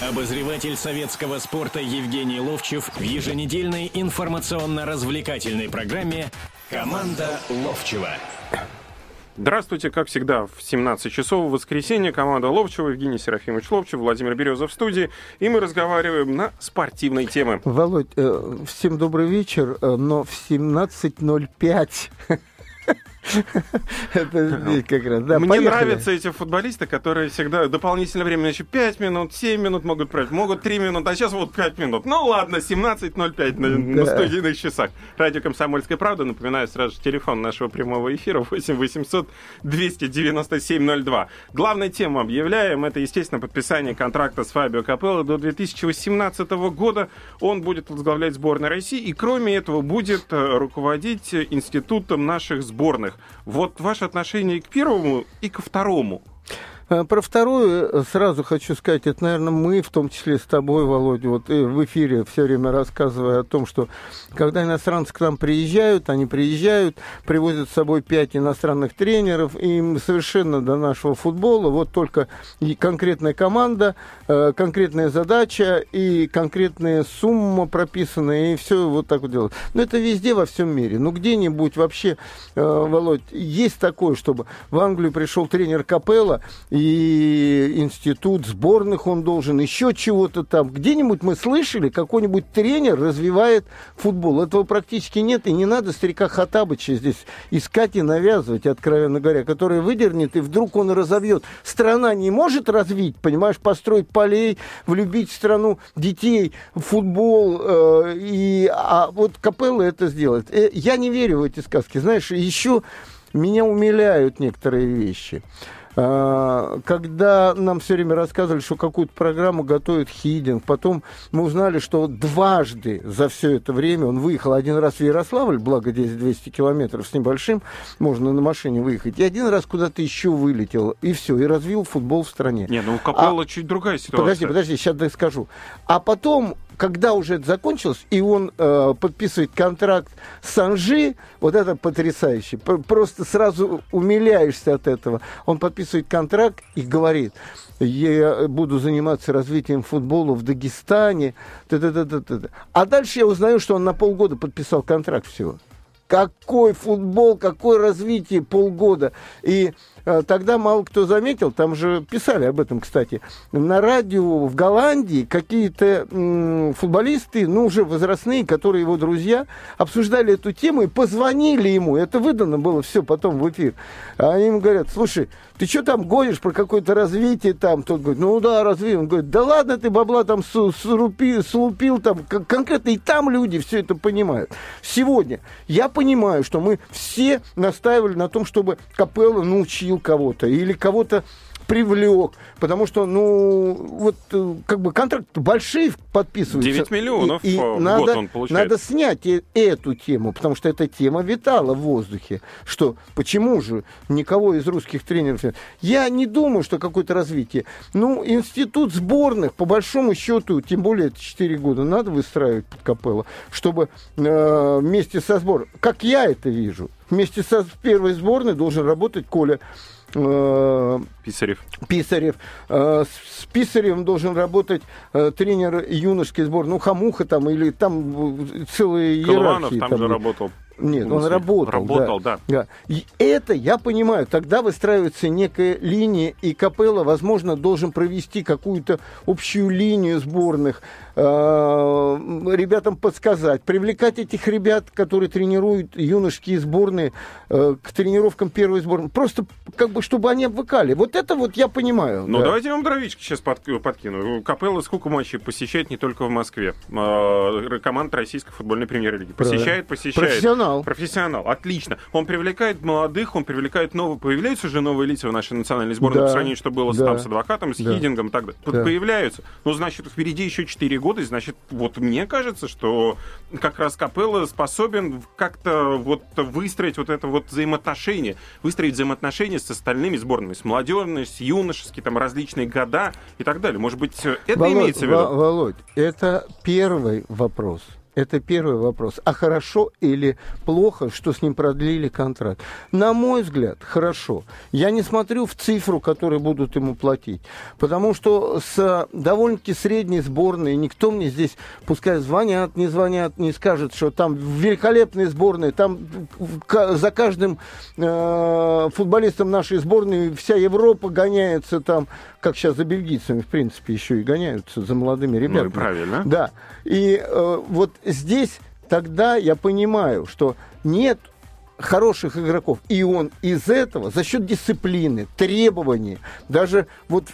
Обозреватель советского спорта Евгений Ловчев в еженедельной информационно-развлекательной программе «Команда Ловчева». Здравствуйте, как всегда, в 17 часов в воскресенье команда Ловчева, Евгений Серафимович Ловчев, Владимир Березов в студии, и мы разговариваем на спортивные темы. Володь, э, всем добрый вечер, э, но в 17.05 Это здесь как раз. Да, Мне поехали. нравятся эти футболисты, которые всегда дополнительное время, значит, 5 минут, 7 минут могут править, могут 3 минуты, а сейчас вот 5 минут. Ну ладно, 17.05 на, да. на студийных часах. Радио «Комсомольская правда». Напоминаю сразу же телефон нашего прямого эфира 8 800 297 02. Главная тема объявляем. Это, естественно, подписание контракта с Фабио Капелло до 2018 года. Он будет возглавлять сборную России и, кроме этого, будет э, руководить институтом наших сборных. Вот ваше отношение к первому и ко второму. Э, про вторую э, сразу хочу сказать, это, наверное, мы, в том числе с тобой, Володя, вот э, в эфире все время рассказывая о том, что когда иностранцы к нам приезжают, они приезжают, привозят с собой пять иностранных тренеров, и им совершенно до нашего футбола вот только конкретная команда, конкретная задача и конкретная сумма прописана, и все вот так вот делают. Но это везде во всем мире. Ну, где-нибудь вообще, Володь, есть такое, чтобы в Англию пришел тренер Капелла, и институт сборных он должен, еще чего-то там. Где-нибудь мы слышали, какой-нибудь тренер развивает футбол. Этого практически нет, и не надо старика Хатабыча здесь искать и навязывать, откровенно говоря, который выдернет, и вдруг он разовьет. Страна не может развить, понимаешь, построить полей, влюбить в страну детей, в футбол, э, и, а вот Капелла это сделает. Э, я не верю в эти сказки. Знаешь, еще меня умиляют некоторые вещи. А, когда нам все время рассказывали, что какую-то программу готовит Хидинг, потом мы узнали, что дважды за все это время он выехал один раз в Ярославль, благо здесь 200 километров с небольшим, можно на машине выехать, и один раз куда-то еще вылетел, и все, и развил футбол в стране. Не, ну у Капелла а, чуть другая ситуация. Подожди, подожди, сейчас скажу. А потом когда уже это закончилось, и он э, подписывает контракт с Анжи, вот это потрясающе. Просто сразу умиляешься от этого. Он подписывает контракт и говорит, я буду заниматься развитием футбола в Дагестане. Т -т -т -т -т. А дальше я узнаю, что он на полгода подписал контракт всего. Какой футбол, какое развитие полгода. И тогда мало кто заметил, там же писали об этом, кстати, на радио в Голландии какие-то футболисты, ну, уже возрастные, которые его друзья, обсуждали эту тему и позвонили ему. Это выдано было все потом в эфир. А они ему говорят, слушай, ты что там гонишь про какое-то развитие там? Тот говорит, ну да, развитие. Он говорит, да ладно ты бабла там слупил, слупил там. Конкретно и там люди все это понимают. Сегодня я понимаю, что мы все настаивали на том, чтобы Капелло научил кого-то или кого-то привлек, потому что, ну, вот, э, как бы контракт большие подписываются. 9 миллионов и, и в надо, год он получает. Надо снять и, эту тему, потому что эта тема витала в воздухе, что почему же никого из русских тренеров. Я не думаю, что какое-то развитие. Ну, институт сборных, по большому счету, тем более это 4 года, надо выстраивать под капелло, чтобы э, вместе со сборной, как я это вижу, вместе со первой сборной должен работать Коля Э, Писарев. Писарев. Э, с Писаревым должен работать э, тренер юношеской сборной, ну, Хамуха там, или там целые Колыванов иерархии. там, там же работал. Нет, он работал. Работал, да. да. да. И это я понимаю. Тогда выстраивается некая линия, и Капелла, возможно, должен провести какую-то общую линию сборных, э, ребятам подсказать, привлекать этих ребят, которые тренируют юношеские сборные, э, к тренировкам первой сборной. Просто как бы, чтобы они обвыкали. Вот это вот я понимаю. Ну, да. давайте я вам дровички сейчас под, подкину. Капелла сколько матчей посещает не только в Москве. Э, команд Российской футбольной премьер-лиги. Посещает, посещает. Профессионал Профессионал. Отлично. Он привлекает молодых, он привлекает новые, появляются же новые лица в нашей национальной сборной да, по сравнению, что было да, там, с адвокатом, с да. Хидингом и так далее. Да. Появляются. Ну, значит, впереди еще 4 года, и значит, вот мне кажется, что как раз Капелло способен как-то вот выстроить вот это вот взаимоотношение, выстроить взаимоотношения с остальными сборными, с молодежной, с юношескими, там различные года и так далее. Может быть, это Володь, имеется в виду? Володь, это первый вопрос Это первый вопрос. А хорошо или плохо, что с ним продлили контракт? На мой взгляд, хорошо. Я не смотрю в цифру, которую будут ему платить. Потому что с довольно-таки средней сборной никто мне здесь, пускай звонят, не звонят, не скажет, что там великолепные сборные, там за каждым э, футболистом нашей сборной вся Европа гоняется там, как сейчас за бельгийцами, в принципе, еще и гоняются за молодыми ребятами. Ну и правильно. Да. И э, вот здесь тогда я понимаю, что нет хороших игроков. И он из этого, за счет дисциплины, требований, даже вот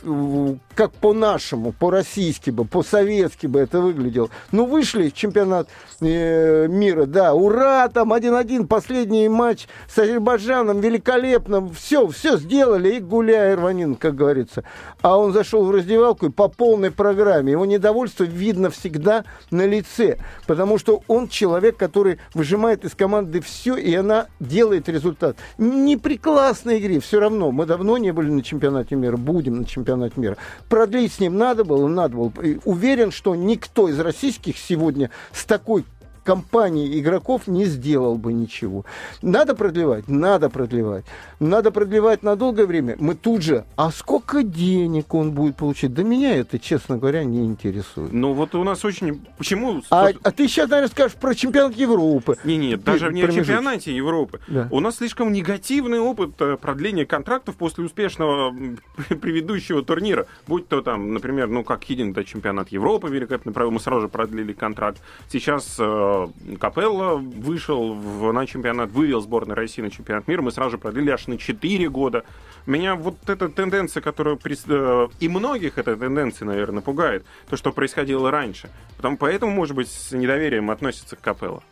как по-нашему, по-российски бы, по-советски бы это выглядело. Ну, вышли в чемпионат э, мира, да, ура, там 1-1, последний матч с Азербайджаном, великолепно, все, все сделали, и гуляй, рванин, как говорится. А он зашел в раздевалку и по полной программе. Его недовольство видно всегда на лице, потому что он человек, который выжимает из команды все, и она делает результат. Не при классной игре, все равно. Мы давно не были на чемпионате мира, будем на чемпионате мира. Продлить с ним надо было, надо было. уверен, что никто из российских сегодня с такой компании игроков не сделал бы ничего. Надо продлевать? Надо продлевать. Надо продлевать на долгое время. Мы тут же, а сколько денег он будет получить? Да меня это, честно говоря, не интересует. Ну вот у нас очень... Почему? А, а ты сейчас, наверное, скажешь про чемпионат Европы. Не, не, даже не о чемпионате Европы. Да. У нас слишком негативный опыт э, продления контрактов после успешного предыдущего турнира. Будь то там, например, ну как Хидинг, да, чемпионат Европы великолепно провел, мы сразу же продлили контракт. Сейчас э, Капелла вышел в, на чемпионат, вывел сборную России на чемпионат мира, мы сразу же продлили аж на 4 года. Меня вот эта тенденция, которая э, и многих эта тенденция, наверное, пугает, то, что происходило раньше. Потому, поэтому, может быть, с недоверием относится к Капелло.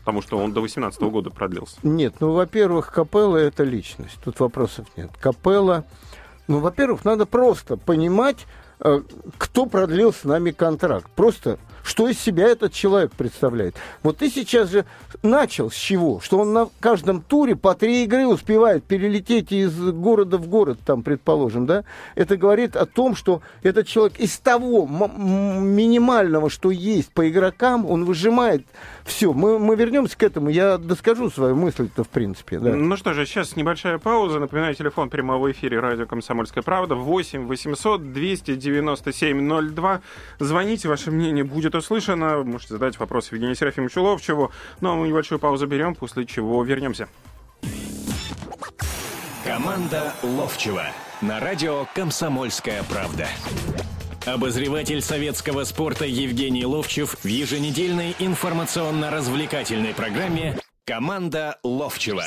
Потому что он до 18 -го года продлился. Нет, ну, во-первых, Капелла это личность. Тут вопросов нет. Капелла, ну, во-первых, надо просто понимать, э, кто продлил с нами контракт. Просто что из себя этот человек представляет. Вот ты сейчас же начал с чего? Что он на каждом туре по три игры успевает перелететь из города в город, там, предположим, да? Это говорит о том, что этот человек из того минимального, что есть по игрокам, он выжимает все. Мы, мы вернемся к этому. Я доскажу свою мысль-то, в принципе. Да. Ну что же, сейчас небольшая пауза. Напоминаю, телефон прямого эфира радио «Комсомольская правда» 8 800 297 02. Звоните, ваше мнение будет будет услышано. Можете задать вопрос Евгению Серафимовичу Ловчеву. Ну а мы небольшую паузу берем, после чего вернемся. Команда Ловчева на радио «Комсомольская правда». Обозреватель советского спорта Евгений Ловчев в еженедельной информационно-развлекательной программе «Команда Ловчева».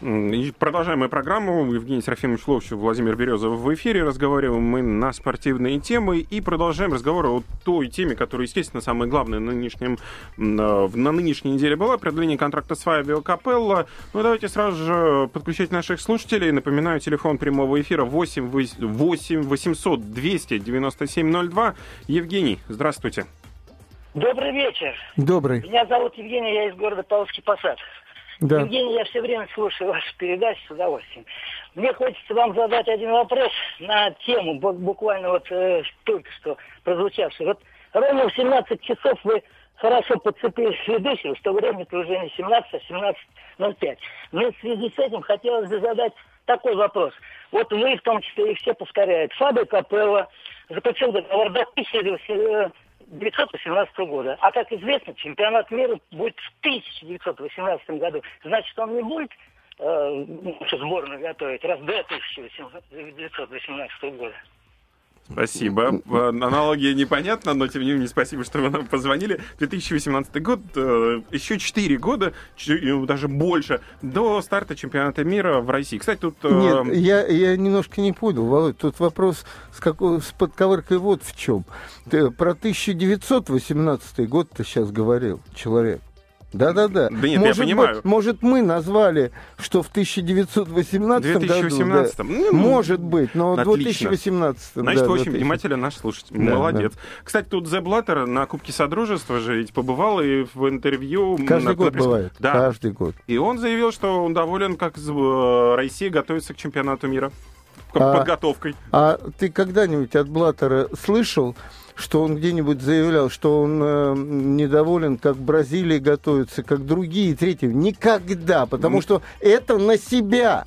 И продолжаем мы программу. Евгений Серафимович Ловчев, Владимир Березов в эфире. Разговариваем мы на спортивные темы и продолжаем разговор о той теме, которая, естественно, самая главная на, нынешнем, на нынешней неделе была. Продление контракта с Фабио Капелло. Ну, давайте сразу же подключать наших слушателей. Напоминаю, телефон прямого эфира 8, 8 800 297 02. Евгений, здравствуйте. Добрый вечер. Добрый. Меня зовут Евгений, я из города Павловский Посад. Да. Евгений, я все время слушаю ваши передачи с удовольствием. Мне хочется вам задать один вопрос на тему, буквально вот э, только что прозвучавшую. Вот ровно в 17 часов вы хорошо подцепили ведущего, что время-то уже не 17, а 17.05. Но в связи с этим хотелось бы задать такой вопрос. Вот вы, в том числе, и все повторяют. Фабio Капелло заключил договор до 1000 1918 года. А как известно, чемпионат мира будет в 1918 году. Значит, он не будет э, сборную готовить раз до 1918 года. Спасибо. Аналогия непонятна, но тем не менее спасибо, что вы нам позвонили. 2018 год, э, еще 4 года, даже больше, до старта чемпионата мира в России. Кстати, тут... Э, Нет, я, я немножко не понял, Володь. Тут вопрос с, какой, с подковыркой вот в чем. Ты про 1918 год ты сейчас говорил, человек. Да-да-да. Да нет, может я понимаю. Быть, может, мы назвали, что в 1918 2018 году... Да, ну, может быть, но в 2018 Значит, да, очень внимателен наш слушатель. Да, Молодец. Да. Кстати, тут Зе Блаттер на Кубке Содружества же ведь побывал и в интервью... Каждый год пресс... бывает. Да. Каждый год. И он заявил, что он доволен, как э, Россия готовится к чемпионату мира. А, подготовкой. А ты когда-нибудь от Блаттера слышал, что он где-нибудь заявлял, что он э, недоволен, как Бразилия готовится, как другие, третьи. Никогда, потому что это на себя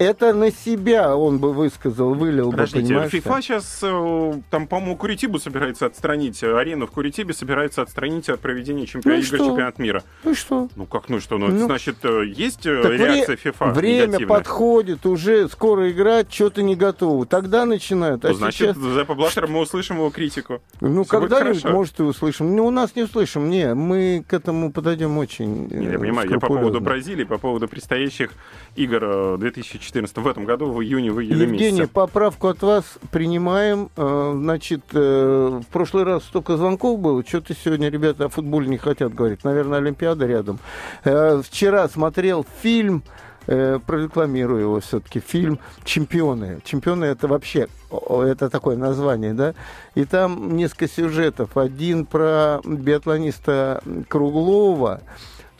это на себя он бы высказал, вылил Подождите, бы, понимаешь? ФИФА сейчас, э, там, по-моему, Куритибу собирается отстранить, э, арену в Куритибе собирается отстранить от проведения чемпион... ну игр что? чемпионат мира. Ну что? Ну как, ну что? Ну, ну значит, э, есть так реакция вре- ФИФА Время негативная? подходит, уже скоро играть, что-то не готово. Тогда начинают. А ну, значит, сейчас... за Блаттера мы услышим его критику. Ну, когда-нибудь, может, и услышим. Ну, у нас не услышим. Не, мы к этому подойдем очень Я понимаю, я по поводу Бразилии, по поводу предстоящих игр 2014 в этом году в июне, в июле Евгений, месяце. поправку от вас принимаем. Э, значит, э, в прошлый раз столько звонков было. Что-то сегодня ребята о футболе не хотят говорить. Наверное, Олимпиада рядом. Э, вчера смотрел фильм прорекламирую его все-таки, фильм «Чемпионы». «Чемпионы» — это вообще, это такое название, да? И там несколько сюжетов. Один про биатлониста Круглова,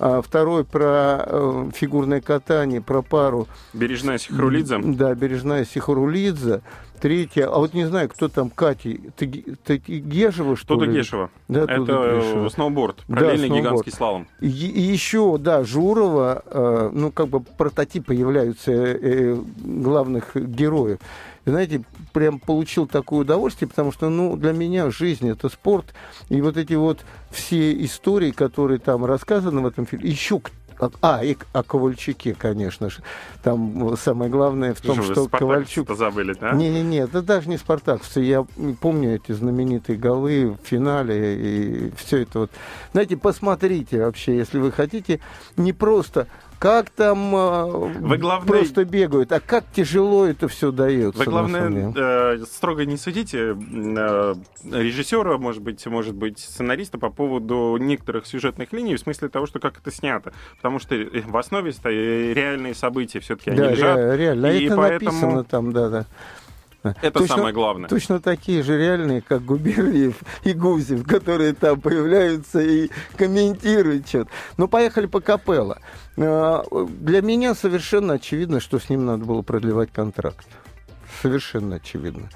а второй про э, фигурное катание, про пару. Бережная Сихарулидзе. Да, Бережная Сихарулидзе. Третья, а вот не знаю, кто там, Кати, ты, ты Гешева, что Туда ли? Гешева. Да, Это Гешева. сноуборд, параллельный да, гигантский слалом. И, и еще, да, Журова, э, ну, как бы прототипы являются э, главных героев знаете, прям получил такое удовольствие, потому что, ну, для меня жизнь это спорт, и вот эти вот все истории, которые там рассказаны в этом фильме, еще а, и о Ковальчуке, конечно же. Там самое главное в том, что, что Ковальчук... забыли, да? Не-не-не, это даже не спартаковцы. Я помню эти знаменитые голы в финале и все это вот. Знаете, посмотрите вообще, если вы хотите, не просто как там э, Вы, главное, просто бегают, а как тяжело это все дается. Вы, главное, э, строго не судите э, режиссера, может быть, может быть, сценариста по поводу некоторых сюжетных линий, в смысле того, что как это снято. Потому что в основе реальные события все-таки да, они лежат. реально. И это поэтому... написано там, да, да. Это точно, самое главное. Точно такие же реальные, как Губерниев и Гузев, которые там появляются и комментируют что-то. Ну, поехали по Капелло. А, для меня совершенно очевидно, что с ним надо было продлевать контракт. Совершенно очевидно.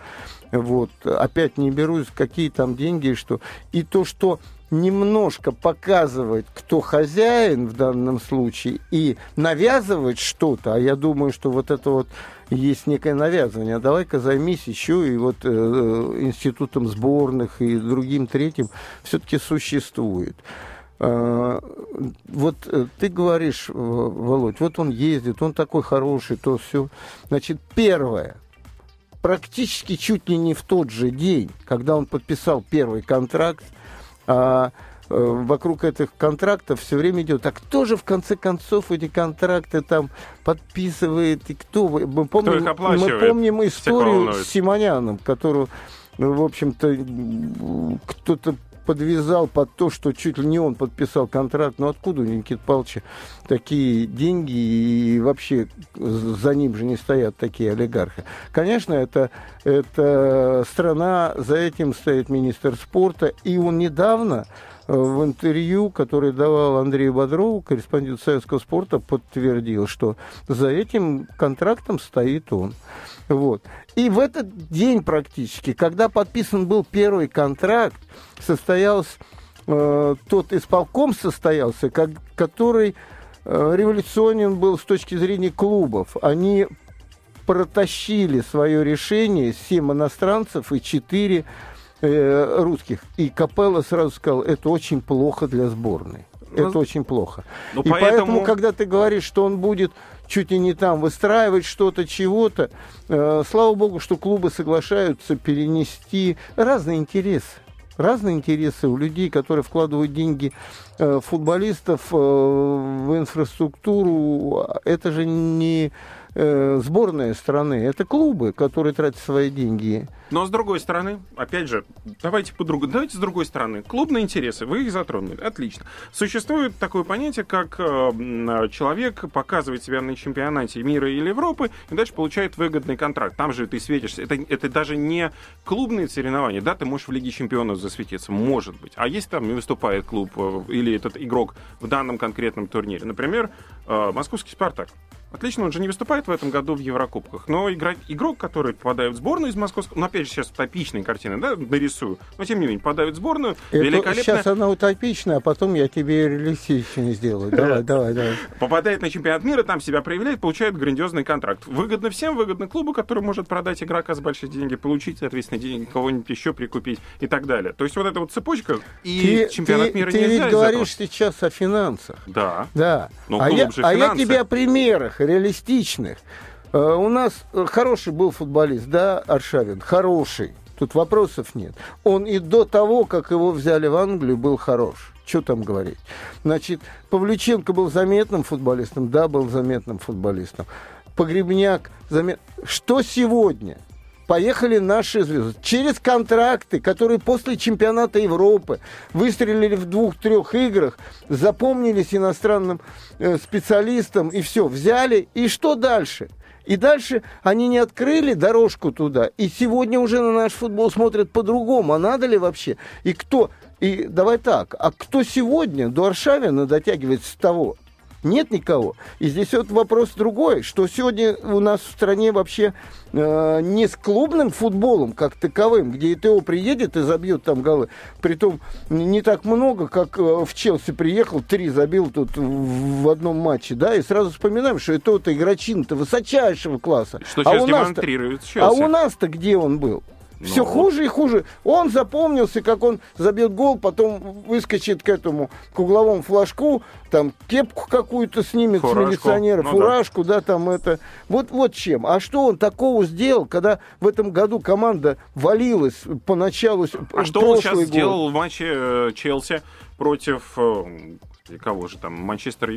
Вот. Опять не берусь, какие там деньги, что... И то, что немножко показывать, кто хозяин в данном случае, и навязывать что-то, а я думаю, что вот это вот есть некое навязывание, давай-ка займись еще и вот э, институтом сборных и другим третьим все-таки существует. А, вот э, ты говоришь, Володь, вот он ездит, он такой хороший, то все. Значит, первое, практически чуть ли не в тот же день, когда он подписал первый контракт, а вокруг этих контрактов все время идет. А кто же в конце концов эти контракты там подписывает и кто? Мы помним, кто мы помним историю с Симоняном, которую, ну, в общем-то, кто-то подвязал под то, что чуть ли не он подписал контракт. Но откуда у Никиты Павловича такие деньги и вообще за ним же не стоят такие олигархи? Конечно, это, это страна, за этим стоит министр спорта, и он недавно э, в интервью, которое давал Андрей Бодрову, корреспондент советского спорта, подтвердил, что за этим контрактом стоит он. Вот. И в этот день практически, когда подписан был первый контракт, состоялся э, тот исполком состоялся, как, который э, революционен был с точки зрения клубов. Они протащили свое решение, 7 иностранцев и 4 э, русских. И Капелла сразу сказал, это очень плохо для сборной. Ну, это очень плохо. Ну, и поэтому... поэтому, когда ты говоришь, что он будет чуть ли не там выстраивать что-то, чего-то. Э, слава богу, что клубы соглашаются перенести разные интересы. Разные интересы у людей, которые вкладывают деньги э, футболистов э, в инфраструктуру. Это же не э, сборная страны. Это клубы, которые тратят свои деньги. Но с другой стороны, опять же, давайте по-другому. Давайте с другой стороны. Клубные интересы, вы их затронули. Отлично. Существует такое понятие, как э, человек показывает себя на чемпионате мира или Европы, и дальше получает выгодный контракт. Там же ты светишься. Это, это даже не клубные соревнования. Да, ты можешь в Лиге чемпионов засветиться. Может быть. А если там не выступает клуб э, или этот игрок в данном конкретном турнире, например, э, московский «Спартак», Отлично, он же не выступает в этом году в Еврокубках. Но игрок, игрок который попадает в сборную из московского... Ну, опять же, сейчас утопичные картины, да, нарисую. Но, тем не менее, в сборную. Это великолепно... Сейчас она утопичная, а потом я тебе реалистичнее сделаю. Давай, давай, давай. Попадает на чемпионат мира, там себя проявляет, получает грандиозный контракт. Выгодно всем, выгодно клубу, который может продать игрока с большие деньги, получить, соответственно, деньги, кого-нибудь еще прикупить и так далее. То есть вот эта вот цепочка и ты, чемпионат ты, мира ты нельзя ведь говоришь сейчас о финансах. Да. Да. Но а, я, а я тебе о примерах реалистичных. Э, у нас э, хороший был футболист, да, Аршавин, хороший. Тут вопросов нет. Он и до того, как его взяли в Англию, был хорош. Что там говорить? Значит, Павлюченко был заметным футболистом, да, был заметным футболистом. Погребняк замет... Что сегодня? поехали наши звезды. Через контракты, которые после чемпионата Европы выстрелили в двух-трех играх, запомнились иностранным э, специалистам, и все, взяли. И что дальше? И дальше они не открыли дорожку туда. И сегодня уже на наш футбол смотрят по-другому. А надо ли вообще? И кто? И давай так, а кто сегодня до Аршавина дотягивается с того? Нет никого. И здесь вот вопрос другой, что сегодня у нас в стране вообще э, не с клубным футболом как таковым, где ИТО приедет и забьет там голы. Притом не так много, как э, в Челси приехал, три забил тут в, в одном матче, да, и сразу вспоминаем, что ИТО-то игрочин-то высочайшего класса. Что а сейчас демонстрирует Челси. А у нас-то где он был? Все ну, хуже и хуже. Он запомнился, как он забьет гол, потом выскочит к этому, к угловому флажку, там кепку какую-то снимет фуражку. с милиционера, ну, фуражку, да. да, там это. Вот, вот чем. А что он такого сделал, когда в этом году команда валилась поначалу? А что он сейчас год? сделал в матче э, Челси против э, кого же там, Манчестер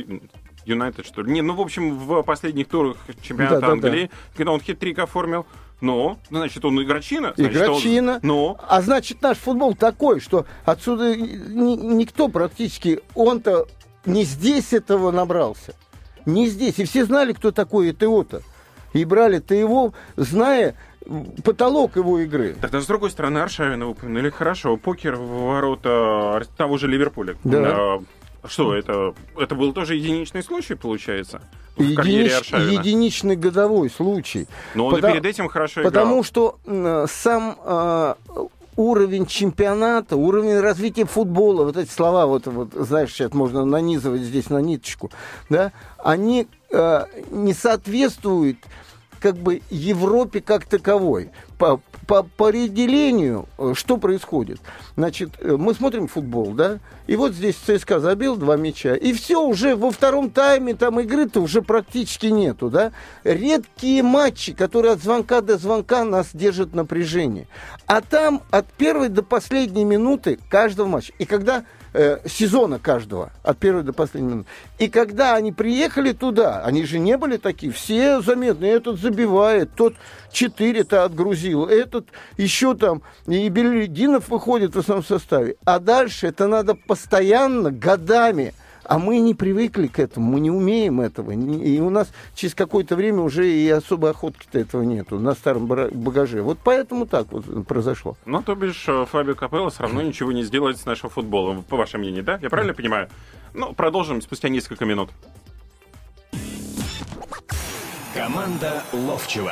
Юнайтед, что ли? Не, ну, в общем, в последних турах чемпионата да, Англии, да, да. когда он хит-трик оформил, но, значит, он игрочина. Значит, игрочина. Он... Но. А значит, наш футбол такой, что отсюда ни, никто практически, он-то не здесь этого набрался. Не здесь. И все знали, кто такой ЭТО-то. И брали-то его, зная потолок его игры. Тогда, с другой стороны, Аршавина упомянули хорошо. Покер в ворота того же Ливерпуля. Да. Что, это, это был тоже единичный случай, получается? В Единич, единичный годовой случай. Но он Потому, и перед этим хорошо играл. Потому что э, сам э, уровень чемпионата, уровень развития футбола, вот эти слова, вот, вот знаешь, сейчас можно нанизывать здесь на ниточку, да, они э, не соответствуют как бы Европе как таковой. По, по, по определению, э, что происходит? Значит, э, мы смотрим футбол, да, и вот здесь ЦСКА забил два мяча, и все, уже во втором тайме там игры-то уже практически нету, да. Редкие матчи, которые от звонка до звонка нас держат напряжение. А там от первой до последней минуты каждого матча. И когда э, сезона каждого, от первой до последней минуты. И когда они приехали туда, они же не были такие, все заметные, этот забивает, тот четыре-то отгрузил, этот еще там, и Белединов выходит в основном составе. А дальше это надо постоянно, годами а мы не привыкли к этому, мы не умеем этого. И у нас через какое-то время уже и особой охотки-то этого нету на старом багаже. Вот поэтому так вот произошло. Ну, то бишь, э, Фабио Капелло все равно ничего не сделает с нашим футболом, по вашему мнению, да? Я правильно понимаю? Ну, продолжим спустя несколько минут. Команда Ловчева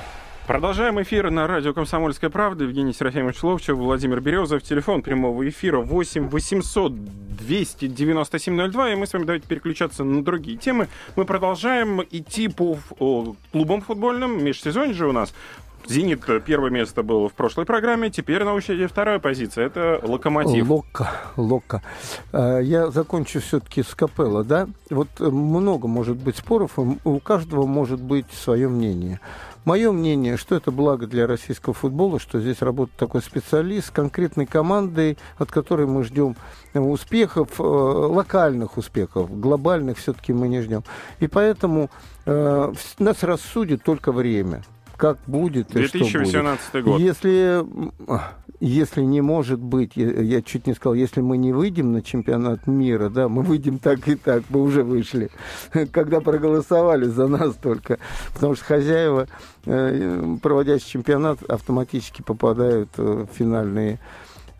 Продолжаем эфир на радио «Комсомольская правда». Евгений Серафимович Ловчев, Владимир Березов. Телефон прямого эфира 8 800 297 02. И мы с вами давайте переключаться на другие темы. Мы продолжаем идти по клубам футбольным. Межсезонье же у нас. «Зенит» первое место было в прошлой программе, теперь на очереди вторая позиция. Это «Локомотив». Лока, Лока. Я закончу все-таки с Капелла, да? Вот много может быть споров, у каждого может быть свое мнение. Мое мнение, что это благо для российского футбола, что здесь работает такой специалист с конкретной командой, от которой мы ждем успехов, э, локальных успехов, глобальных все-таки мы не ждем. И поэтому э, нас рассудит только время как будет 2018 и что будет. год. Если, если не может быть, я, я чуть не сказал, если мы не выйдем на чемпионат мира, да, мы выйдем так и так, мы уже вышли, когда проголосовали за нас только, потому что хозяева, э, проводящие чемпионат, автоматически попадают в финальные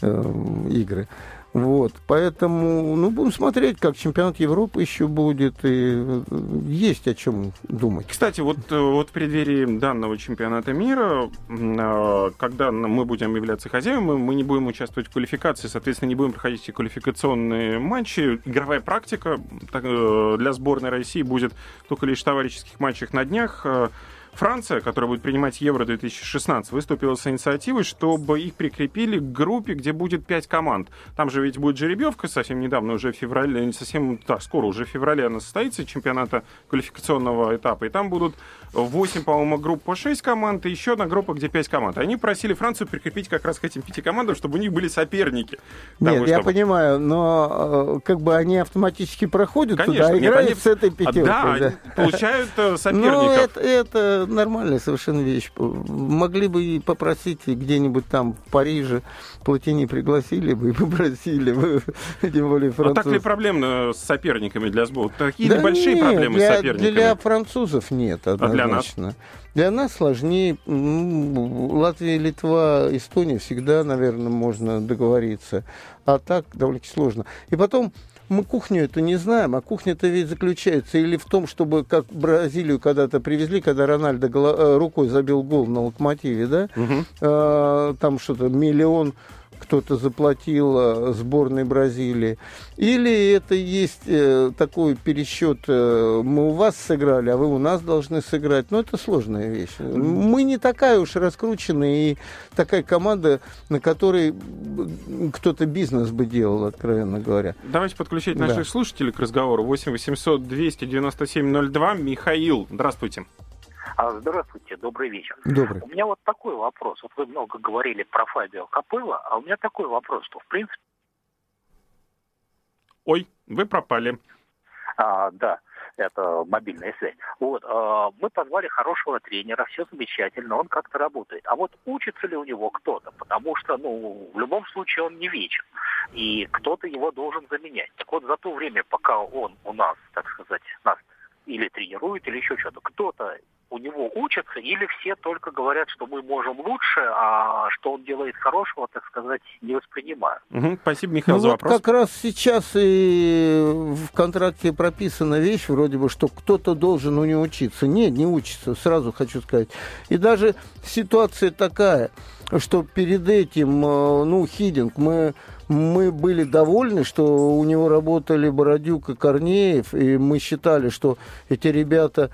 э, игры. Вот, поэтому, ну, будем смотреть, как чемпионат Европы еще будет, и э, есть о чем думать. Кстати, вот, э, вот в преддверии данного чемпионата мира, а, когда мы будем являться хозяевами, мы не будем участвовать в квалификации, соответственно, не будем проходить эти квалификационные матчи. Игровая практика э, для сборной России будет только лишь в товарищеских матчах на днях. Франция, которая будет принимать Евро-2016, выступила с инициативой, чтобы их прикрепили к группе, где будет пять команд. Там же ведь будет жеребьевка совсем недавно, уже в феврале, не совсем, да, скоро, уже в феврале она состоится, чемпионата квалификационного этапа. И там будут 8, по-моему, групп по 6 команд, и еще одна группа, где 5 команд. Они просили Францию прикрепить как раз к этим пяти командам, чтобы у них были соперники. Нет, того, я чтобы... понимаю, но э, как бы они автоматически проходят Конечно, туда, играют нет, они... с этой пятеркой. Да, да. получают э, соперников. Ну, это, это нормальная совершенно вещь. Могли бы и попросить где-нибудь там в Париже, Платини пригласили бы и попросили бы, тем более француз. А так ли проблемно с соперниками для сбора? Такие да большие нет, проблемы для, с соперниками? Для французов нет, однозначно. А для нас? Для нас сложнее. Латвия, Литва, Эстония всегда, наверное, можно договориться. А так довольно сложно. И потом мы кухню это не знаем, а кухня-то ведь заключается или в том, чтобы, как Бразилию когда-то привезли, когда Рональдо э, рукой забил гол на локомотиве, да, угу. там что-то миллион кто-то заплатил э, сборной Бразилии. Или это есть э, такой пересчет, э, мы у вас сыграли, а вы у нас должны сыграть. Но это сложная вещь. Мы не такая уж раскрученная и такая команда, на которой кто-то бизнес бы делал, откровенно говоря. Давайте подключить наших да. слушателей к разговору. 8 800 297 02. Михаил, здравствуйте. А, здравствуйте, добрый вечер. Добрый. У меня вот такой вопрос. Вот вы много говорили про Фабио Капелло, а у меня такой вопрос, что в принципе... Ой, вы пропали. А, да, это мобильная связь. Вот, а, мы позвали хорошего тренера, все замечательно, он как-то работает. А вот учится ли у него кто-то? Потому что, ну, в любом случае он не вечен. И кто-то его должен заменять. Так вот, за то время, пока он у нас, так сказать, нас или тренирует, или еще что-то, кто-то у него учатся, или все только говорят, что мы можем лучше, а что он делает хорошего, так сказать, не воспринимают. Угу, спасибо, Михаил, ну, за вот Как раз сейчас и в контракте прописана вещь, вроде бы, что кто-то должен у него учиться. Нет, не учится, сразу хочу сказать. И даже ситуация такая, что перед этим, э, ну, Хидинг, мы мы были довольны, что у него работали Бородюк и Корнеев, и мы считали, что эти ребята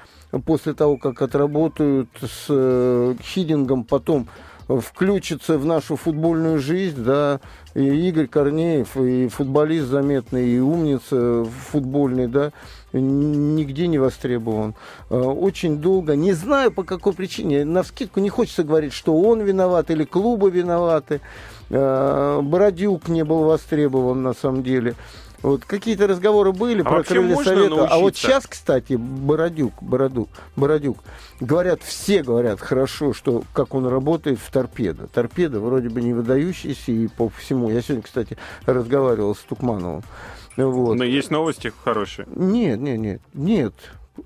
после того, как отработают с э, Хидингом, потом включатся в нашу футбольную жизнь, да, и Игорь Корнеев, и футболист заметный, и умница футбольный, да, нигде не востребован. Э, очень долго, не знаю по какой причине, на вскидку не хочется говорить, что он виноват или клубы виноваты. Э, Бородюк не был востребован на самом деле. Вот какие-то разговоры были а про крылья совета. Научиться? А вот сейчас, кстати, Бородюк, Бородук, Бородюк, говорят, все говорят хорошо, что как он работает в торпедо. Торпедо вроде бы не выдающийся и по всему. Я сегодня, кстати, разговаривал с Тукмановым. Вот. Но есть новости хорошие? Нет, нет, нет, нет.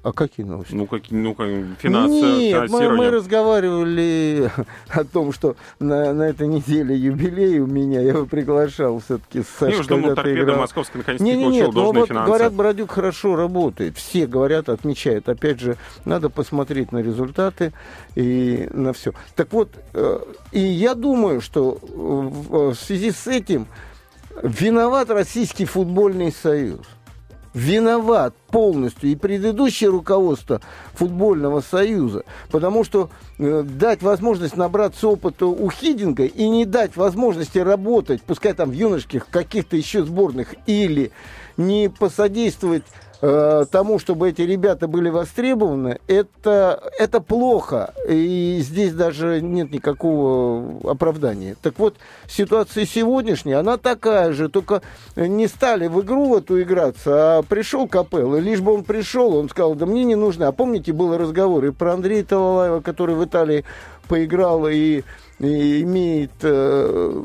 А какие новости? Ну, какие, ну, как, финансы, Нет, мы, мы разговаривали о том, что на, на этой неделе юбилей у меня, я его приглашал все-таки с Сашей. Я думал, торпеда играл. московская наконец-то не, не, получил нет, должные ну, вот, финансы. Говорят, Бородюк хорошо работает. Все говорят, отмечают. Опять же, надо посмотреть на результаты и на все. Так вот, э, и я думаю, что в связи с этим виноват Российский футбольный союз. Виноват полностью и предыдущее руководство футбольного союза, потому что э, дать возможность набраться опыта у Хидинга и не дать возможности работать, пускай там в юношеских каких-то еще сборных, или не посодействовать Э, тому, чтобы эти ребята были востребованы, это, это плохо. И здесь даже нет никакого оправдания. Так вот, ситуация сегодняшняя, она такая же, только не стали в игру в эту играться, а пришел Капелл, и лишь бы он пришел, он сказал, да мне не нужно. А помните, был разговор и про Андрея Талалаева, который в Италии поиграл и имеет э,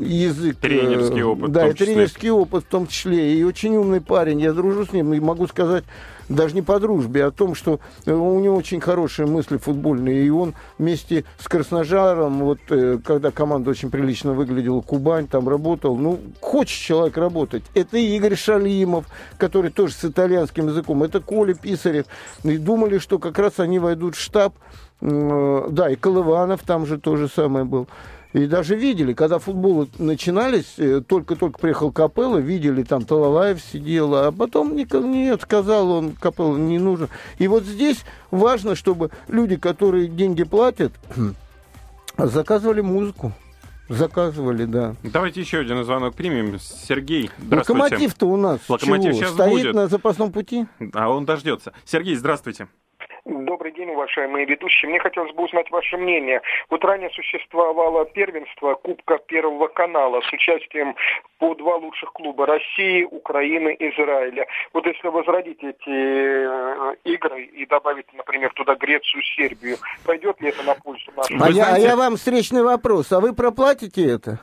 язык... Э, тренерский опыт. Да, и тренерский опыт в том числе. И очень умный парень. Я дружу с ним и могу сказать, даже не по дружбе, а о том, что у него очень хорошие мысли футбольные. И он вместе с Красножаром, вот э, когда команда очень прилично выглядела, Кубань там работал, ну, хочет человек работать. Это Игорь Шалимов, который тоже с итальянским языком, это Коля Писарев. И думали, что как раз они войдут в штаб Э, да, и Колыванов там же то же самое был. И даже видели, когда футболы начинались, э, только-только приехал Капелло, видели, там Талалаев сидел, а потом нет, сказал он, Капелло не нужен. И вот здесь важно, чтобы люди, которые деньги платят, заказывали музыку. Заказывали, да. Давайте еще один звонок примем. Сергей. Локомотив-то у нас Локомотив чего? сейчас Стоит будет. на запасном пути? А он дождется. Сергей, здравствуйте. Добрый день, уважаемые ведущие. Мне хотелось бы узнать ваше мнение. Вот ранее существовало первенство Кубка Первого канала с участием по два лучших клуба России, Украины, Израиля. Вот если возродить эти э, игры и добавить, например, туда Грецию, Сербию, пойдет ли это на пользу нашему? А, я, а я вам встречный вопрос. А вы проплатите это?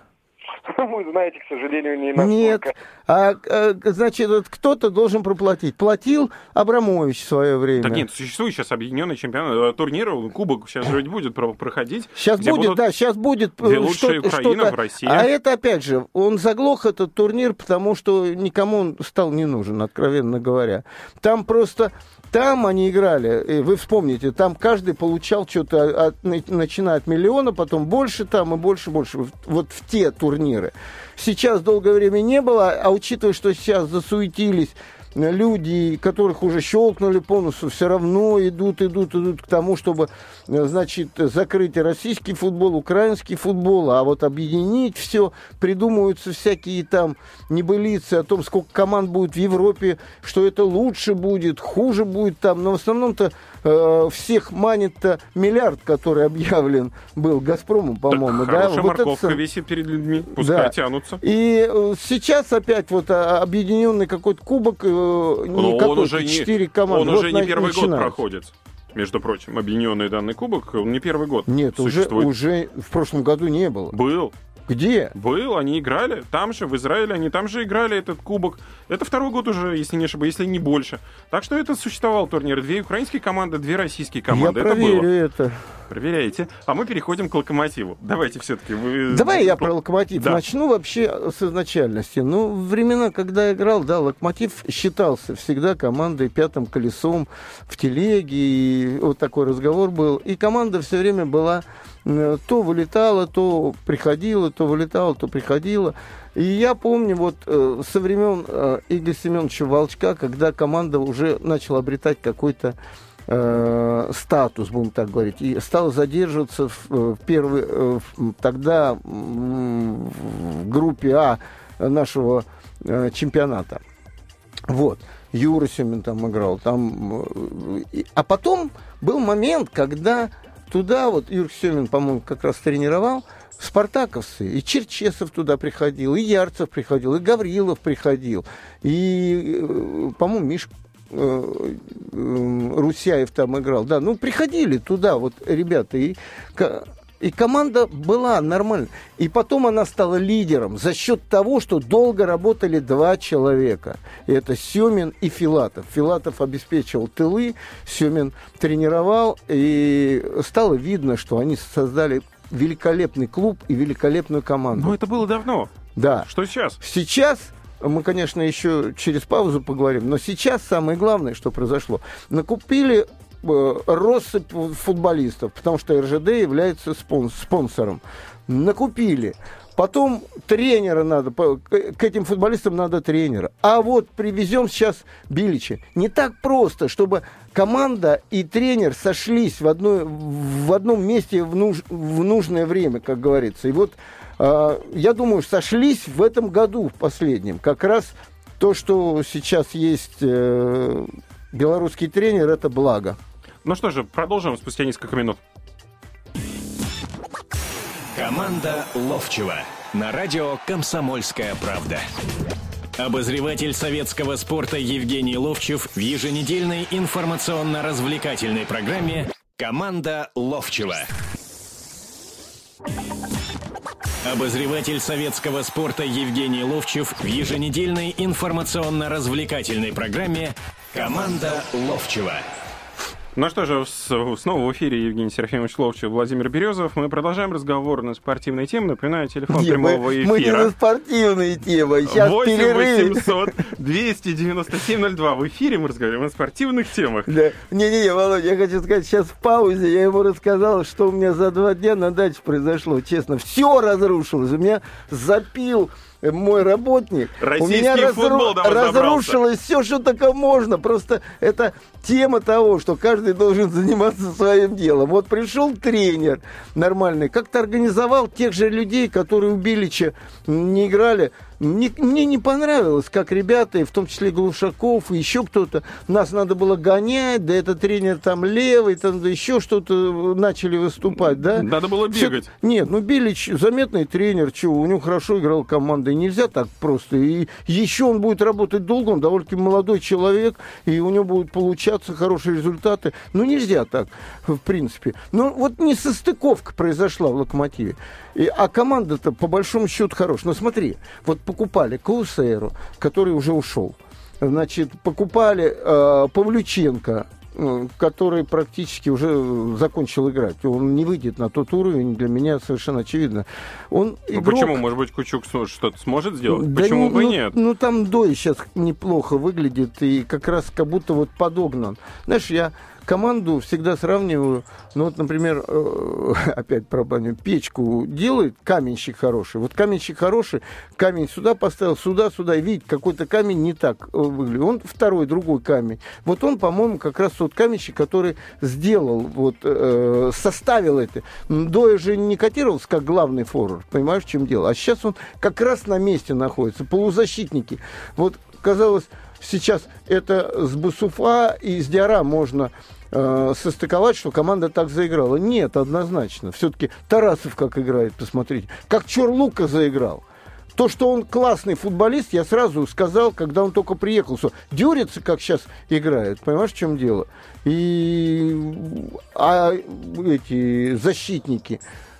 Вы знаете, к сожалению, не настолько. Нет. А, а значит, кто-то должен проплатить. Платил Абрамович в свое время. Так нет, существует сейчас объединенный чемпионат, э, турнир, кубок сейчас вроде будет проходить. Сейчас будет, да, сейчас будет. Где лучшая Украина в России. А это, опять же, он заглох этот турнир, потому что никому он стал не нужен, откровенно говоря. Там просто там они играли, вы вспомните, там каждый получал что-то, от, начиная от миллиона, потом больше там и больше, больше. Вот в те турниры. Сейчас долгое время не было, а учитывая, что сейчас засуетились люди, которых уже щелкнули по носу, все равно идут, идут, идут к тому, чтобы, значит, закрыть российский футбол, украинский футбол, а вот объединить все, придумываются всякие там небылицы о том, сколько команд будет в Европе, что это лучше будет, хуже будет там, но в основном-то э, всех манит-то миллиард, который объявлен был Газпрому, по-моему. Да, хорошая вот морковка это... висит перед людьми, пускай да. тянутся. И э, сейчас опять вот а, объединенный какой-то кубок, э, не он уже четыре команды. Он вот уже не первый начинается. год проходит между прочим, объединенный данный кубок, он не первый год Нет, уже, уже в прошлом году не было. Был. Где? Был, они играли. Там же, в Израиле, они там же играли этот кубок. Это второй год уже, если не ошибаюсь, если не больше. Так что это существовал турнир. Две украинские команды, две российские команды. Я это проверю было. это. Проверяете. А мы переходим к локомотиву. Давайте все-таки вы... Давай я про локомотив да. начну вообще с изначальности. Ну, времена, когда играл, да, локомотив считался всегда командой пятым колесом в телеге. И вот такой разговор был. И команда все время была то вылетала, то приходила, то вылетала, то приходила. И я помню вот э, со времен э, Игоря Семеновича Волчка, когда команда уже начала обретать какой-то э, статус, будем так говорить, и стала задерживаться в, в первый, э, тогда в группе А нашего э, чемпионата. Вот. Юра Семин там играл. Там, э, а потом был момент, когда туда вот Юрий Семин, по-моему, как раз тренировал, спартаковцы, и Черчесов туда приходил, и Ярцев приходил, и Гаврилов приходил, и, э, по-моему, Миш э, э, Русяев там играл, да, ну, приходили туда вот ребята, и и команда была нормальная. И потом она стала лидером за счет того, что долго работали два человека. И это Семин и Филатов. Филатов обеспечивал тылы, Семин тренировал. И стало видно, что они создали великолепный клуб и великолепную команду. Но это было давно. Да. Что сейчас? Сейчас мы, конечно, еще через паузу поговорим, но сейчас самое главное, что произошло. Накупили россыпь футболистов, потому что РЖД является спонсором. Накупили. Потом тренера надо, к этим футболистам надо тренера. А вот привезем сейчас Билича. Не так просто, чтобы команда и тренер сошлись в, одной, в одном месте в, нуж, в нужное время, как говорится. И вот э, я думаю, сошлись в этом году, в последнем. Как раз то, что сейчас есть э, белорусский тренер, это благо. Ну что же, продолжим спустя несколько минут. Команда Ловчева на радио «Комсомольская правда». Обозреватель советского спорта Евгений Ловчев в еженедельной информационно-развлекательной программе «Команда Ловчева». Обозреватель советского спорта Евгений Ловчев в еженедельной информационно-развлекательной программе «Команда Ловчева». Ну что же, снова в эфире Евгений Серафимович Ловчев, Владимир Березов. Мы продолжаем разговор на спортивные темы. Напоминаю, телефон не, прямого мы, эфира. Мы не на спортивные темы, сейчас 8 перерыв. 800 297 02. В эфире мы разговариваем о спортивных темах. Да. Не-не-не, Володя, я хочу сказать, сейчас в паузе я ему рассказал, что у меня за два дня на даче произошло. Честно, все разрушилось. У меня запил мой работник. Российский у меня разру... разрушилось все, что только можно. Просто это тема того, что каждый должен заниматься своим делом. Вот пришел тренер нормальный, как-то организовал тех же людей, которые у Билича не играли, мне, мне не понравилось, как ребята, и в том числе Глушаков, и еще кто-то, нас надо было гонять, да этот тренер там левый, там да еще что-то начали выступать, да? Надо было бегать. Все... Нет, ну Билич заметный тренер, чего, у него хорошо играл команда, и нельзя так просто. И еще он будет работать долго, он довольно-таки молодой человек, и у него будут получаться хорошие результаты. Ну нельзя так, в принципе. Ну вот не состыковка произошла в «Локомотиве». И, а команда-то по большому счету хорошая. Но смотри, вот покупали Каусейру, который уже ушел. Значит, покупали э, Павлюченко, э, который практически уже закончил играть. Он не выйдет на тот уровень, для меня совершенно очевидно. Он ну, игрок... почему? Может быть, Кучук что-то сможет сделать? Да почему не, бы ну, нет? Ну, там Дой сейчас неплохо выглядит, и как раз как будто вот подогнан. Знаешь, я команду всегда сравниваю, ну вот, например, э, опять про баню, печку делает каменщик хороший. Вот каменщик хороший, камень сюда поставил, сюда, сюда, и видит, какой-то камень не так э, выглядит. Он второй, другой камень. Вот он, по-моему, как раз тот каменщик, который сделал, вот, э, составил это. Доя же не котировался как главный форвард, понимаешь, в чем дело? А сейчас он как раз на месте находится, полузащитники. Вот, казалось, сейчас это с Бусуфа и с Диара можно э, состыковать, что команда так заиграла. Нет, однозначно. Все-таки Тарасов как играет, посмотрите. Как Чорлука заиграл. То, что он классный футболист, я сразу сказал, когда он только приехал. Что Дюрица как сейчас играет, понимаешь, в чем дело? И а эти защитники,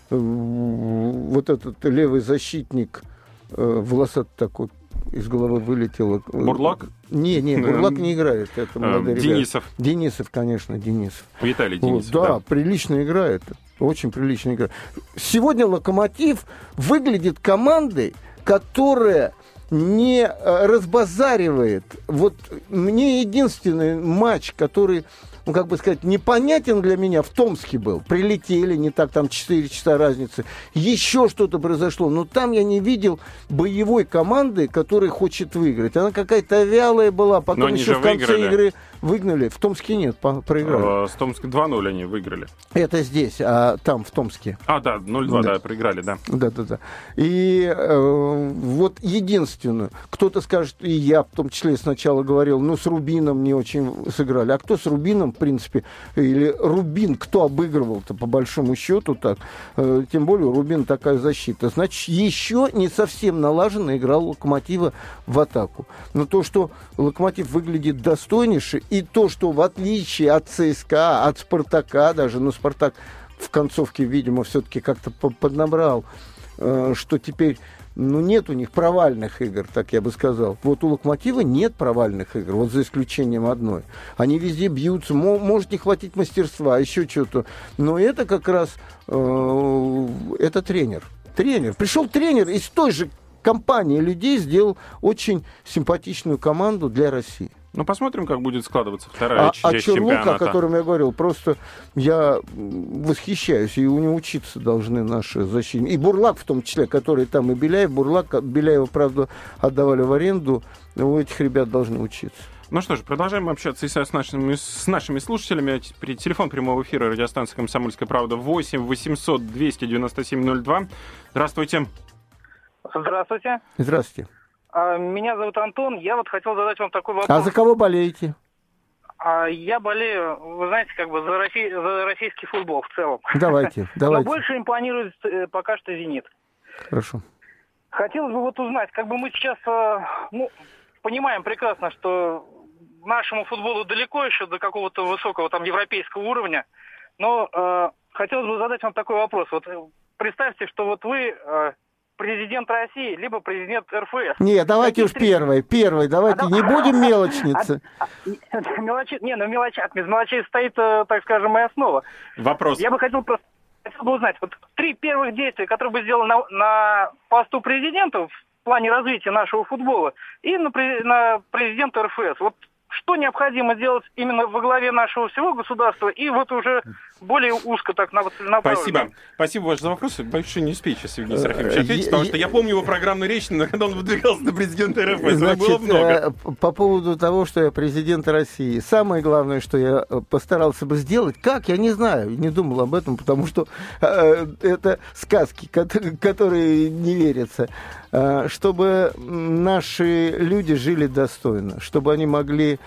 э, вот этот левый защитник, э, волосатый такой, из головы вылетело. Бурлак? Не, не, Бурлак не играет. Это молодой Денисов. Ребят. Денисов, конечно, Денисов. Виталий Денисов. Вот, да, да, прилично играет. Очень прилично играет. Сегодня Локомотив выглядит командой, которая не э, разбазаривает. Вот мне единственный матч, который ну, как бы сказать, непонятен для меня в Томске был. Прилетели, не так, там 4 часа разницы. Еще что-то произошло. Но там я не видел боевой команды, которая хочет выиграть. Она какая-то вялая была. Потом еще в конце выиграли. игры выгнали. В Томске нет, проиграли. С Томска 2-0 они выиграли. Это здесь, а там, в Томске. А, да, 0-2, да. да, проиграли, да. Да-да-да. И э, вот единственное, кто-то скажет, и я в том числе сначала говорил, ну, с Рубином не очень сыграли. А кто с Рубином, в принципе, или Рубин, кто обыгрывал-то, по большому счету, так, э, тем более у Рубина такая защита. Значит, еще не совсем налаженно играл Локомотива в атаку. Но то, что Локомотив выглядит достойнейше, и то, что в отличие от ЦСКА, от Спартака даже, но Спартак в концовке, видимо, все-таки как-то поднабрал, э, что теперь ну, нет у них провальных игр, так я бы сказал. Вот у Локомотива нет провальных игр, вот за исключением одной. Они везде бьются, может не хватить мастерства, еще что-то. Но это как раз, э, это тренер. Тренер. Пришел тренер из той же компании людей, сделал очень симпатичную команду для России. Ну, посмотрим, как будет складываться вторая а, часть а Черлук, о котором я говорил, просто я восхищаюсь, и у него учиться должны наши защитники. И Бурлак в том числе, который там, и Беляев, Бурлак, Беляева, правда, отдавали в аренду, но у этих ребят должны учиться. Ну что ж, продолжаем общаться и с нашими, с нашими слушателями. Телефон прямого эфира радиостанции «Комсомольская правда» 8 800 297 02. Здравствуйте. Здравствуйте. Здравствуйте. А, меня зовут Антон. Я вот хотел задать вам такой вопрос. А за кого болеете? А я болею, вы знаете, как бы за, Россий, за российский футбол в целом. Давайте, давайте. Но больше импонирует э, пока что «Зенит». Хорошо. Хотелось бы вот узнать, как бы мы сейчас, э, ну, понимаем прекрасно, что нашему футболу далеко еще до какого-то высокого там европейского уровня, но э, хотелось бы задать вам такой вопрос. Вот представьте, что вот вы э, президент России, либо президент РФС. Не, давайте уж первый, первый, давайте а, не будем мелочницы. А, а, мелочи, не, ну мелочат, без мелочей стоит, э, так скажем, моя основа. Вопрос. Я бы хотел просто хотел бы узнать, вот три первых действия, которые бы сделал на, на посту президента в плане развития нашего футбола и на, на президента РФС. Вот что необходимо делать именно во главе нашего всего государства и вот уже более узко так целенаправленно. Спасибо. Спасибо ваш за вопрос. Больше не успею сейчас Евгений Серафимович э, ответить, потому что я помню его программную речь, когда он выдвигался на президента РФ. Значит, было много. Э, по поводу того, что я президент России, самое главное, что я э, постарался бы сделать, как, я не знаю, не думал об этом, потому что э, это сказки, которые не верятся. Чтобы наши люди жили достойно, чтобы они могли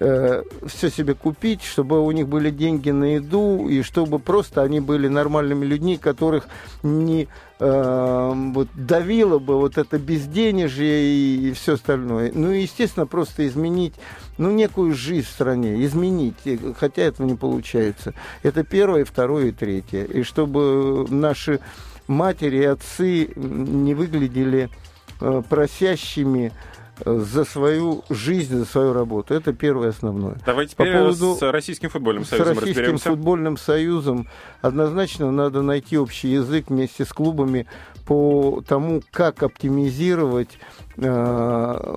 э, все себе купить, чтобы у них были деньги на еду, и чтобы просто они были нормальными людьми, которых не э, вот, давило бы вот это безденежье и, и все остальное. Ну и, естественно, просто изменить ну, некую жизнь в стране, изменить, хотя этого не получается. Это первое, второе и третье. И чтобы наши матери и отцы не выглядели э, просящими, за свою жизнь, за свою работу. Это первое основное. Давайте По поводу... с Российским футбольным союзом С Российским футбольным союзом однозначно надо найти общий язык вместе с клубами по тому, как оптимизировать, э,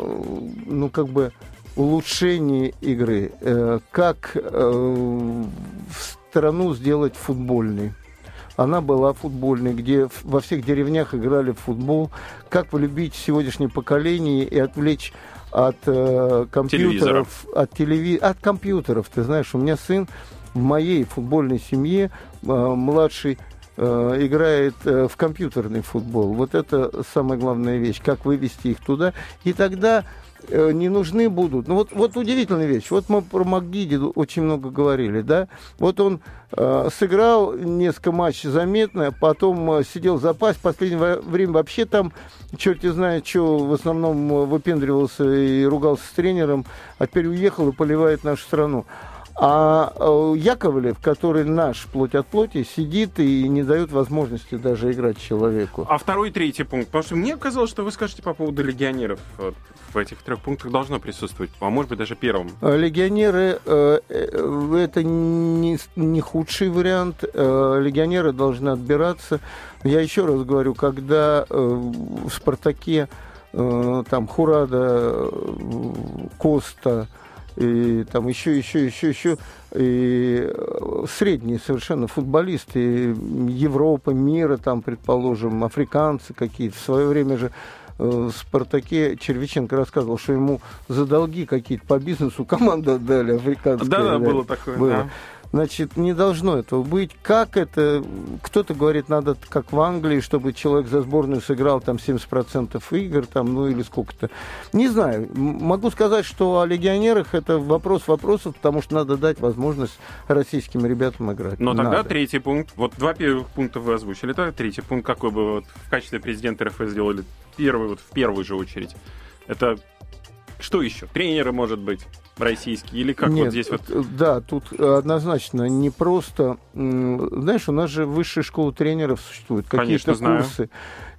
ну, как бы, улучшение игры, э, как э, страну сделать футбольной она была футбольной, где во всех деревнях играли в футбол. Как полюбить сегодняшнее поколение и отвлечь от э, компьютеров, от, телеви... от компьютеров. Ты знаешь, у меня сын в моей футбольной семье э, младший э, играет э, в компьютерный футбол. Вот это самая главная вещь, как вывести их туда. И тогда не нужны будут. Ну вот, вот удивительная вещь. Вот мы про Макгиди очень много говорили, да. Вот он э, сыграл несколько матчей заметно, потом э, сидел в запасе, в последнее время вообще там, черти знает, что в основном э, выпендривался и ругался с тренером, а теперь уехал и поливает нашу страну. А э, Яковлев, который наш плоть от плоти, сидит и не дает возможности даже играть человеку. А второй и третий пункт. Потому что мне казалось, что вы скажете по поводу легионеров. В этих трех пунктах должно присутствовать, а может быть даже первым. Э, легионеры э, это не, не худший вариант. Легионеры должны отбираться. Я еще раз говорю, когда в Спартаке там Хурада, Коста, и там еще, еще, еще, еще и э, средние совершенно футболисты Европы, мира, там, предположим, африканцы какие-то. В свое время же э, в «Спартаке» Червиченко рассказывал, что ему за долги какие-то по бизнесу команду отдали африканские. Да, да, было такое. Было. Да. Значит, не должно этого быть. Как это? Кто-то говорит, надо как в Англии, чтобы человек за сборную сыграл там 70% игр, там, ну или сколько-то. Не знаю. Могу сказать, что о легионерах это вопрос вопросов, потому что надо дать возможность российским ребятам играть. Но тогда надо. третий пункт. Вот два первых пункта вы озвучили. Тогда третий пункт, какой бы вот в качестве президента РФ сделали первый, вот в первую же очередь. Это что еще? Тренеры, может быть? Российский? Или как Нет, вот здесь вот? Да, тут однозначно не просто... Знаешь, у нас же высшая школа тренеров существует, какие-то курсы.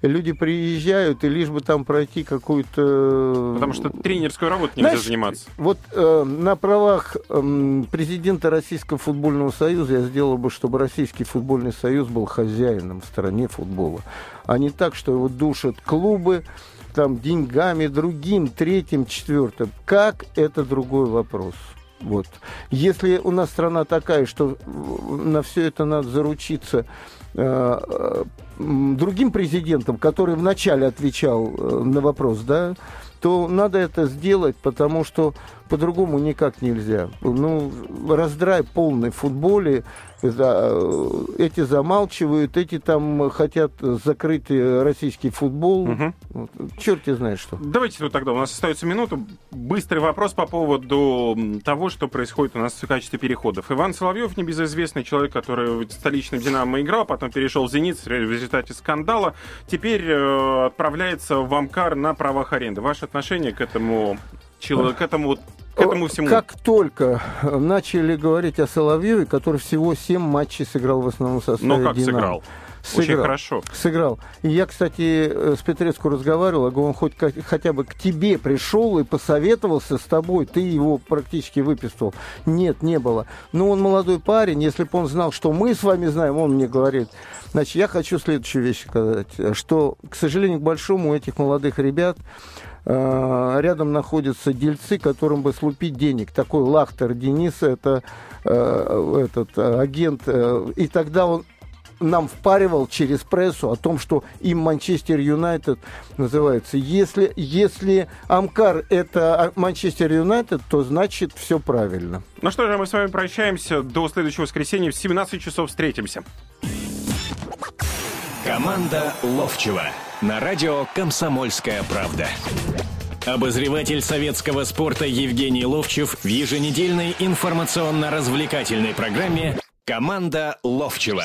Люди приезжают, и лишь бы там пройти какую-то... Потому что тренерскую работу нельзя Знаешь, заниматься. Вот э, на правах э, президента Российского футбольного союза я сделал бы, чтобы Российский футбольный союз был хозяином в стране футбола. А не так, что его душат клубы, там деньгами, другим, третьим, четвертым. Как это другой вопрос. Вот. Если у нас страна такая, что на все это надо заручиться э, э, другим президентом, который вначале отвечал э, на вопрос, да, то надо это сделать, потому что по-другому никак нельзя. Ну, раздрай полный в футболе, эти замалчивают, эти там хотят закрыть российский футбол. Угу. Черт не знает что. Давайте вот тогда, у нас остается минута. Быстрый вопрос по поводу того, что происходит у нас в качестве переходов. Иван Соловьев, небезызвестный человек, который в столичном «Динамо» играл, потом перешел в «Зенит» в результате скандала, теперь э, отправляется в Амкар на правах аренды. Ваше отношение к этому к этому к этому всему. Как только начали говорить о Соловьеве, который всего 7 матчей сыграл в основном составе Но как «Динамо». сыграл? Сыграл. Очень хорошо. Сыграл. И я, кстати, с Петрецку разговаривал, я говорю, он хоть как, хотя бы к тебе пришел и посоветовался с тобой, ты его практически выписывал. Нет, не было. Но он молодой парень, если бы он знал, что мы с вами знаем, он мне говорит. Значит, я хочу следующую вещь сказать, что, к сожалению, к большому у этих молодых ребят Э, рядом находятся дельцы, которым бы слупить денег. Такой Лахтер Денис, это э, этот э, агент, и тогда он нам впаривал через прессу о том, что им Манчестер Юнайтед называется. Если, если Амкар это Манчестер Юнайтед, то значит все правильно. Ну что же, мы с вами прощаемся. До следующего воскресенья в 17 часов встретимся. Команда Ловчева на радио «Комсомольская правда». Обозреватель советского спорта Евгений Ловчев в еженедельной информационно-развлекательной программе «Команда Ловчева».